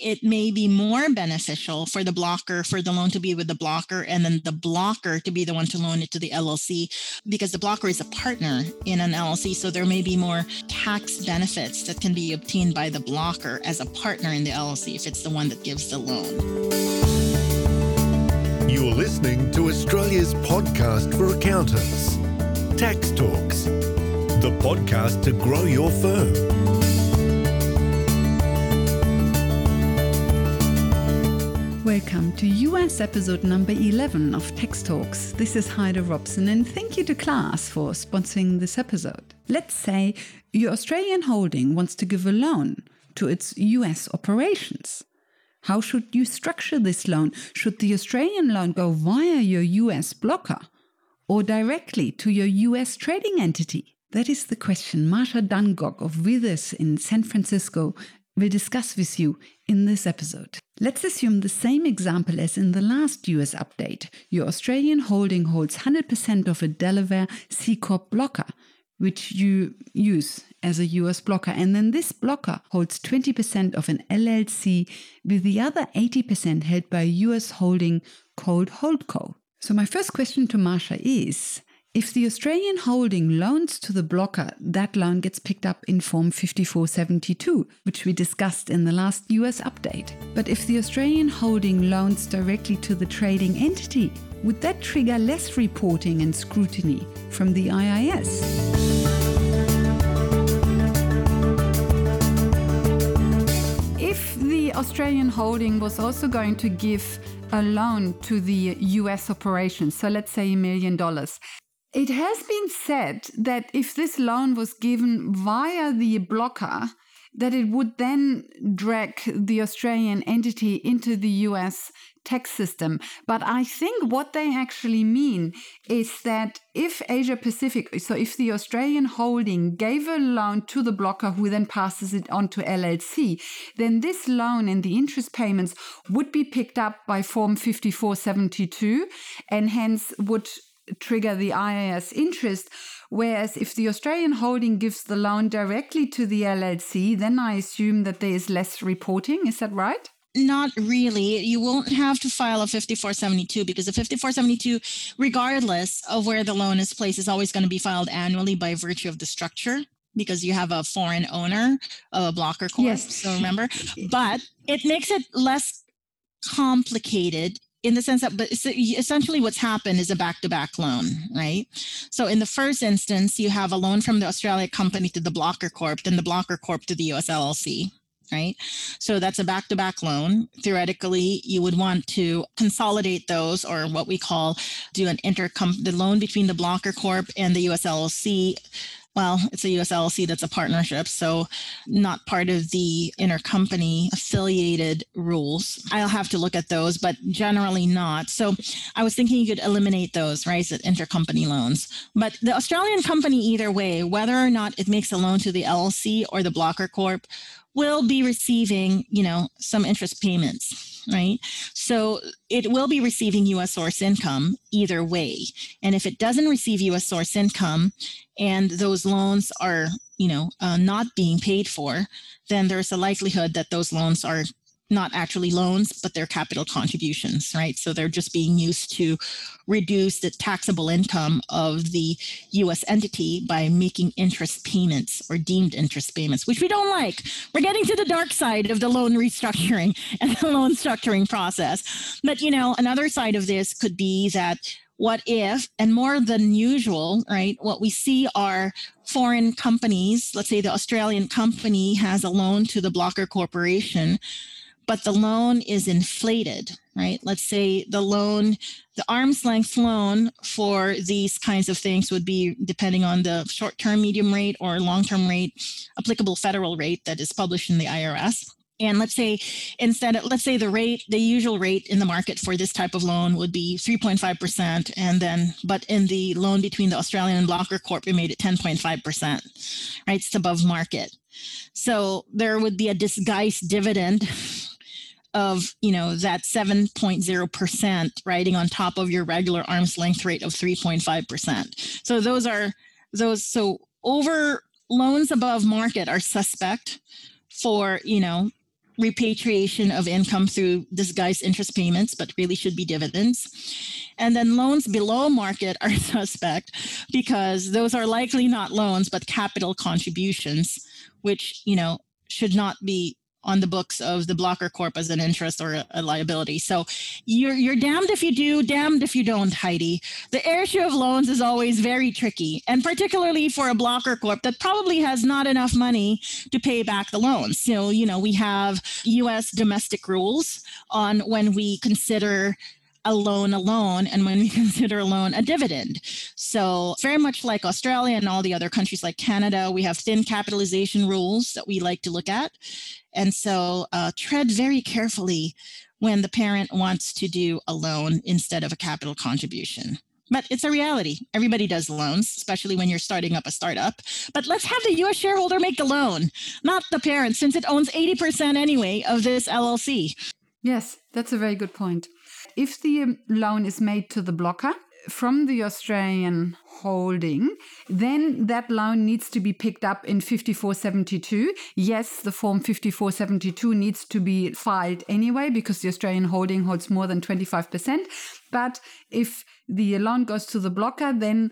it may be more beneficial for the blocker for the loan to be with the blocker and then the blocker to be the one to loan it to the LLC because the blocker is a partner in an LLC. So there may be more tax benefits that can be obtained by the blocker as a partner in the LLC if it's the one that gives the loan. You're listening to Australia's podcast for accountants, Tax Talks, the podcast to grow your firm. Welcome to US episode number 11 of Tax Talks. This is Heidi Robson, and thank you to Class for sponsoring this episode. Let's say your Australian holding wants to give a loan to its US operations. How should you structure this loan? Should the Australian loan go via your US blocker or directly to your US trading entity? That is the question Marsha Dungog of Withers in San Francisco will discuss with you in this episode. Let's assume the same example as in the last US update. Your Australian holding holds 100% of a Delaware C Corp blocker, which you use as a US blocker. And then this blocker holds 20% of an LLC, with the other 80% held by US holding called Holdco. So, my first question to Marsha is if the Australian holding loans to the blocker, that loan gets picked up in Form 5472, which we discussed in the last US update. But if the Australian holding loans directly to the trading entity, would that trigger less reporting and scrutiny from the IRS? If the Australian holding was also going to give a loan to the US operation, so let's say a million dollars, it has been said that if this loan was given via the blocker, that it would then drag the Australian entity into the US tax system. But I think what they actually mean is that if Asia Pacific, so if the Australian holding gave a loan to the blocker who then passes it on to LLC, then this loan and the interest payments would be picked up by Form 5472 and hence would trigger the IRS interest. Whereas if the Australian holding gives the loan directly to the LLC, then I assume that there is less reporting. Is that right? Not really. You won't have to file a 5472 because the 5472, regardless of where the loan is placed, is always going to be filed annually by virtue of the structure because you have a foreign owner of a blocker corp. Yes. So remember, but it makes it less complicated in the sense that but essentially what's happened is a back-to-back loan right? So in the first instance you have a loan from the australia company to the blocker corp then the blocker corp to the us llc right? So that's a back-to-back loan. Theoretically you would want to consolidate those or what we call do an intercom the loan between the blocker corp and the us llc well, it's a US LLC that's a partnership, so not part of the intercompany affiliated rules. I'll have to look at those, but generally not. So I was thinking you could eliminate those, right? So intercompany loans. But the Australian company, either way, whether or not it makes a loan to the LLC or the Blocker Corp, will be receiving, you know, some interest payments right? So it will be receiving US source income either way. And if it doesn't receive US source income and those loans are, you know, uh, not being paid for, then there's a likelihood that those loans are not actually loans, but they're capital contributions, right? So they're just being used to reduce the taxable income of the US entity by making interest payments or deemed interest payments, which we don't like. We're getting to the dark side of the loan restructuring and the loan structuring process. But, you know, another side of this could be that what if, and more than usual, right? What we see are foreign companies, let's say the Australian company has a loan to the Blocker Corporation but the loan is inflated, right? Let's say the loan, the arm's length loan for these kinds of things would be depending on the short term, medium rate, or long term rate, applicable federal rate that is published in the IRS. And let's say instead, of, let's say the rate, the usual rate in the market for this type of loan would be 3.5%. And then, but in the loan between the Australian and Blocker Corp, we made it 10.5%, right? It's above market. So there would be a disguised dividend of you know that 7.0% riding on top of your regular arm's length rate of 3.5% so those are those so over loans above market are suspect for you know repatriation of income through disguised interest payments, but really should be dividends. And then loans below market are suspect because those are likely not loans, but capital contributions, which, you know, should not be on the books of the blocker corp as an interest or a, a, liability. So you're you're damned if you do, damned if you don't, Heidi. The airshare of loans is always very tricky, and particularly for a blocker corp that probably has not enough money to pay back the loans. So you know we have U.S. domestic rules on when we consider a loan a loan and when we consider a loan a dividend. So, very much like Australia and all the other countries like Canada, we have thin capitalization rules that we like to look at. And so, uh, tread very carefully when the parent wants to do a loan instead of a capital contribution. But it's a reality. Everybody does loans, especially when you're starting up a startup. But let's have the US shareholder make the loan, not the parent, since it owns 80% anyway of this LLC. Yes, that's a very good point. If the loan is made to the blocker, from the Australian holding, then that loan needs to be picked up in 5472. Yes, the form 5472 needs to be filed anyway because the Australian holding holds more than 25%. But if the loan goes to the blocker, then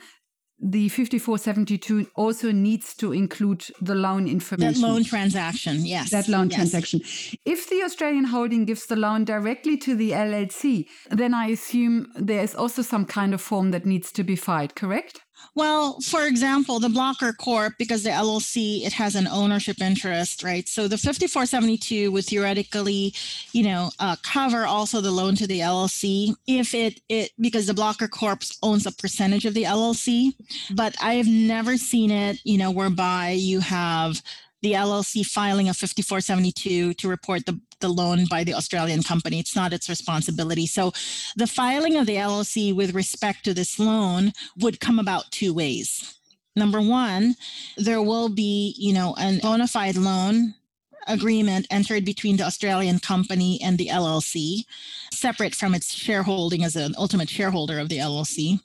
the 5472 also needs to include the loan information. That loan transaction, yes. That loan yes. transaction. If the Australian holding gives the loan directly to the LLC, then I assume there is also some kind of form that needs to be filed, correct? Well, for example, the Blocker Corp, because the LLC, it has an ownership interest, right? So the 5472 would theoretically, you know, uh, cover also the loan to the LLC if it, it, because the Blocker Corp owns a percentage of the LLC. But I have never seen it, you know, whereby you have the LLC filing a 5472 to report the, the loan by the Australian company. It's not its responsibility. So the filing of the LLC with respect to this loan would come about two ways. Number one, there will be, you know, an bona fide loan agreement entered between the Australian company and the LLC, separate from its shareholding as an ultimate shareholder of the LLC.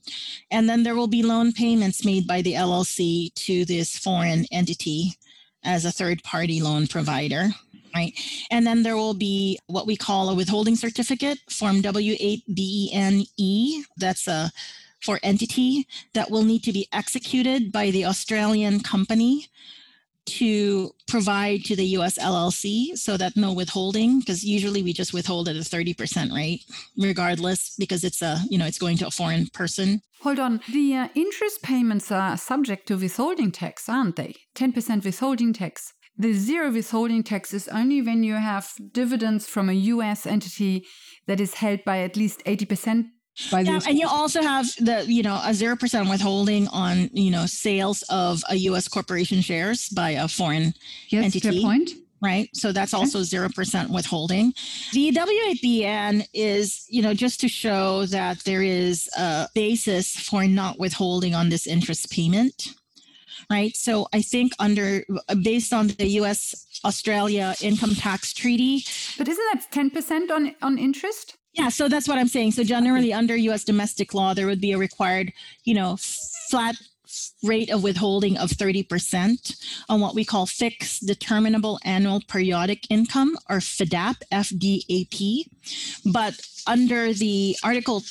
And then there will be loan payments made by the LLC to this foreign entity as a third party loan provider. Right. And then there will be what we call a withholding certificate, Form W8BENE. That's a for entity that will need to be executed by the Australian company to provide to the US LLC so that no withholding because usually we just withhold at a 30% rate regardless because it's a you know it's going to a foreign person. Hold on, the uh, interest payments are subject to withholding tax, aren't they? 10% withholding tax. The zero withholding tax is only when you have dividends from a US entity that is held by at least 80% by yeah, and you also have the you know a zero percent withholding on you know sales of a U.S. corporation shares by a foreign yes, entity. Point. Right, so that's also zero percent withholding. The W8BN is, you know, just to show that there is a basis for not withholding on this interest payment right? So I think under based on the U.S. Australia income tax treaty. But isn't that ten percent on on interest? Yeah, so that's what I'm saying. So generally, under U.S. domestic law, there would be a required, you know, flat rate of withholding of 30% on what we call fixed determinable annual periodic income or FDAP, FDAP. But under the article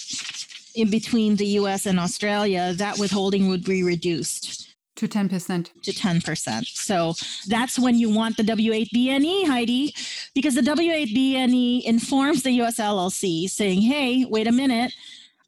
in between the US and Australia, that withholding would be reduced to 10%. To 10%. So that's when you want the W8BNE, Heidi, because the W8BNE informs the US LLC saying, hey, wait a minute,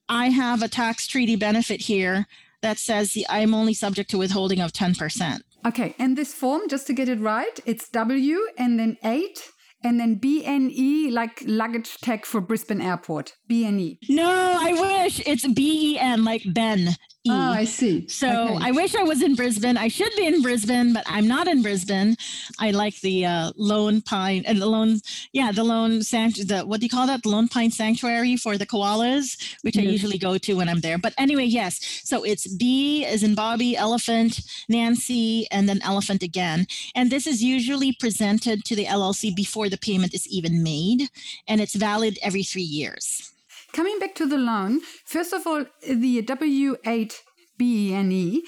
I have a tax treaty benefit here that says I'm only subject to withholding of 10%. Okay, and this form, just to get it right, it's W and then 8 and then BNE like luggage tag for Brisbane Airport. BNE. No, I wish it's B E N like Ben. E. Oh, I see. So okay. I wish I was in Brisbane. I should be in Brisbane, but I'm not in Brisbane. I like the uh, Lone Pine and uh, the Lone, yeah, the Lone Sanct, the what do you call that? The Lone Pine Sanctuary for the koalas, which yes. I usually go to when I'm there. But anyway, yes. So it's B as in Bobby, elephant, Nancy, and then elephant again. And this is usually presented to the LLC before the payment is even made, and it's valid every three years. Coming back to the loan, first of all, the W8 BENE,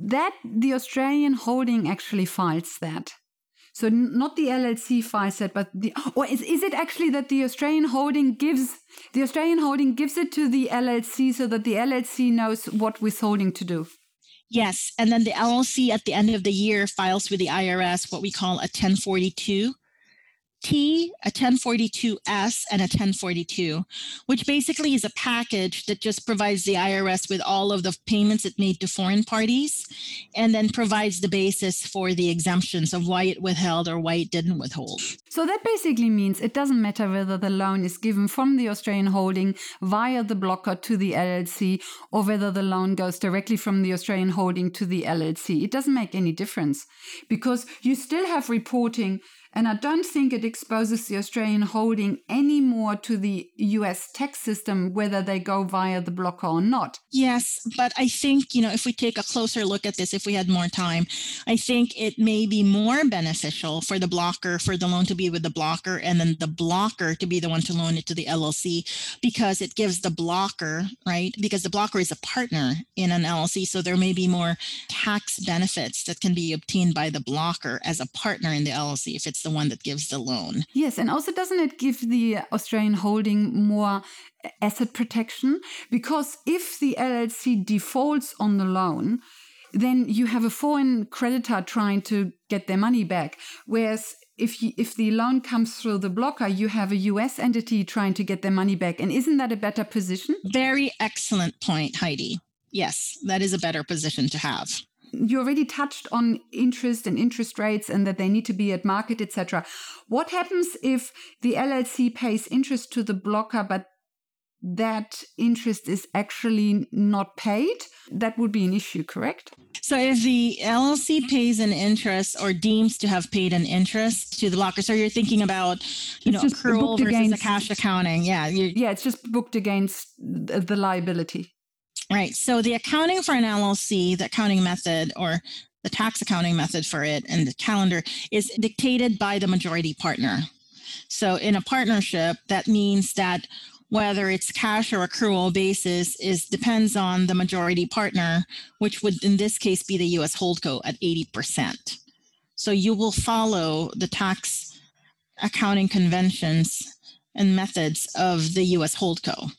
that the Australian holding actually files that. So not the LLC files it, but the or is, is it actually that the Australian holding gives the Australian holding gives it to the LLC so that the LLC knows what withholding to do? Yes, and then the LLC at the end of the year files with the IRS what we call a 1042 A 1042S, and a 1042, which basically is a package that just provides the IRS with all of the payments it made to foreign parties and then provides the basis for the exemptions of why it withheld or why it didn't withhold. So that basically means it doesn't matter whether the loan is given from the Australian holding via the blocker to the LLC or whether the loan goes directly from the Australian holding to the LLC. It doesn't make any difference because you still have reporting and I don't think it exposes the Australian holding any more to the US tax system, whether they go via the blocker or not. Yes, but I think, you know, if we take a closer look at this, if we had more time, I think it may be more beneficial for the blocker, for the loan to be with the blocker, and then the blocker to be the one to loan it to the LLC because it gives the blocker, right? Because the blocker is a partner in an LLC. So there may be more tax benefits that can be obtained by the blocker as a partner in the LLC if it's the one that gives the loan. Yes, and also doesn't it give the Australian holding more asset protection? Because if the LLC defaults on the loan, then you have a foreign creditor trying to get their money back. Whereas if you, if the loan comes through the blocker, you have a US entity trying to get their money back. And isn't that a better position? Very excellent point, Heidi. Yes, that is a better position to have you already touched on interest and interest rates and that they need to be at market, etc. What happens if the LLC pays interest to the blocker, but that interest is actually not paid? That would be an issue, correct? So if the LLC pays an interest or deems to have paid an interest to the blocker, so you're thinking about, you it's know, accrual versus against, a cash accounting. Yeah. Yeah, it's just booked against the liability. Right. So the accounting for an LLC, the accounting method or the tax accounting method for it and the calendar is dictated by the majority partner. So in a partnership, that means that whether it's cash or accrual basis is depends on the majority partner, which would in this case be the US Holdco at 80%. So you will follow the tax accounting conventions and methods of the US Holdco.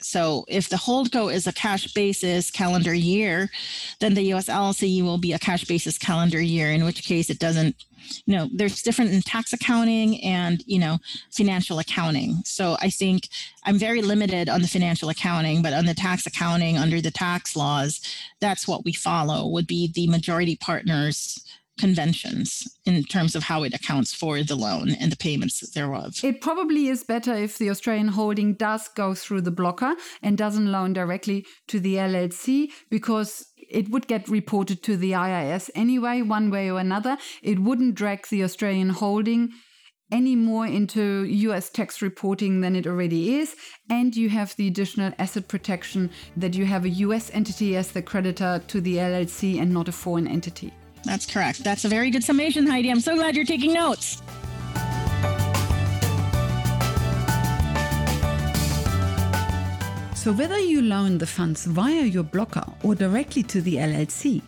So if the holdco is a cash basis calendar year, then the US LLC will be a cash basis calendar year, in which case it doesn't, you know, there's different in tax accounting and, you know, financial accounting. So I think I'm very limited on the financial accounting, but on the tax accounting under the tax laws, that's what we follow would be the majority partners conventions in terms of how it accounts for the loan and the payments thereof. It probably is better if the Australian holding does go through the blocker and doesn't loan directly to the LLC because it would get reported to the IRS anyway, one way or another. It wouldn't drag the Australian holding any more into US tax reporting than it already is. And you have the additional asset protection that you have a US entity as the creditor to the LLC and not a foreign entity. That's correct. That's a very good summation, Heidi. I'm so glad you're taking notes. So, whether you loan the funds via your blocker or directly to the LLC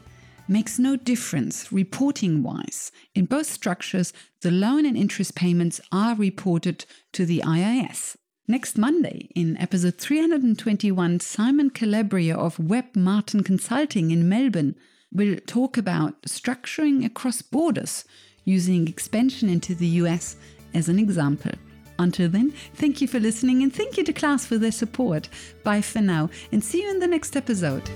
makes no difference reporting wise. In both structures, the loan and interest payments are reported to the IRS. Next Monday, in episode 321, Simon Calabria of Webb Martin Consulting in Melbourne will talk about structuring across borders using expansion into the US as an example. Until then, thank you for listening and thank you to class for their support. Bye for now and see you in the next episode.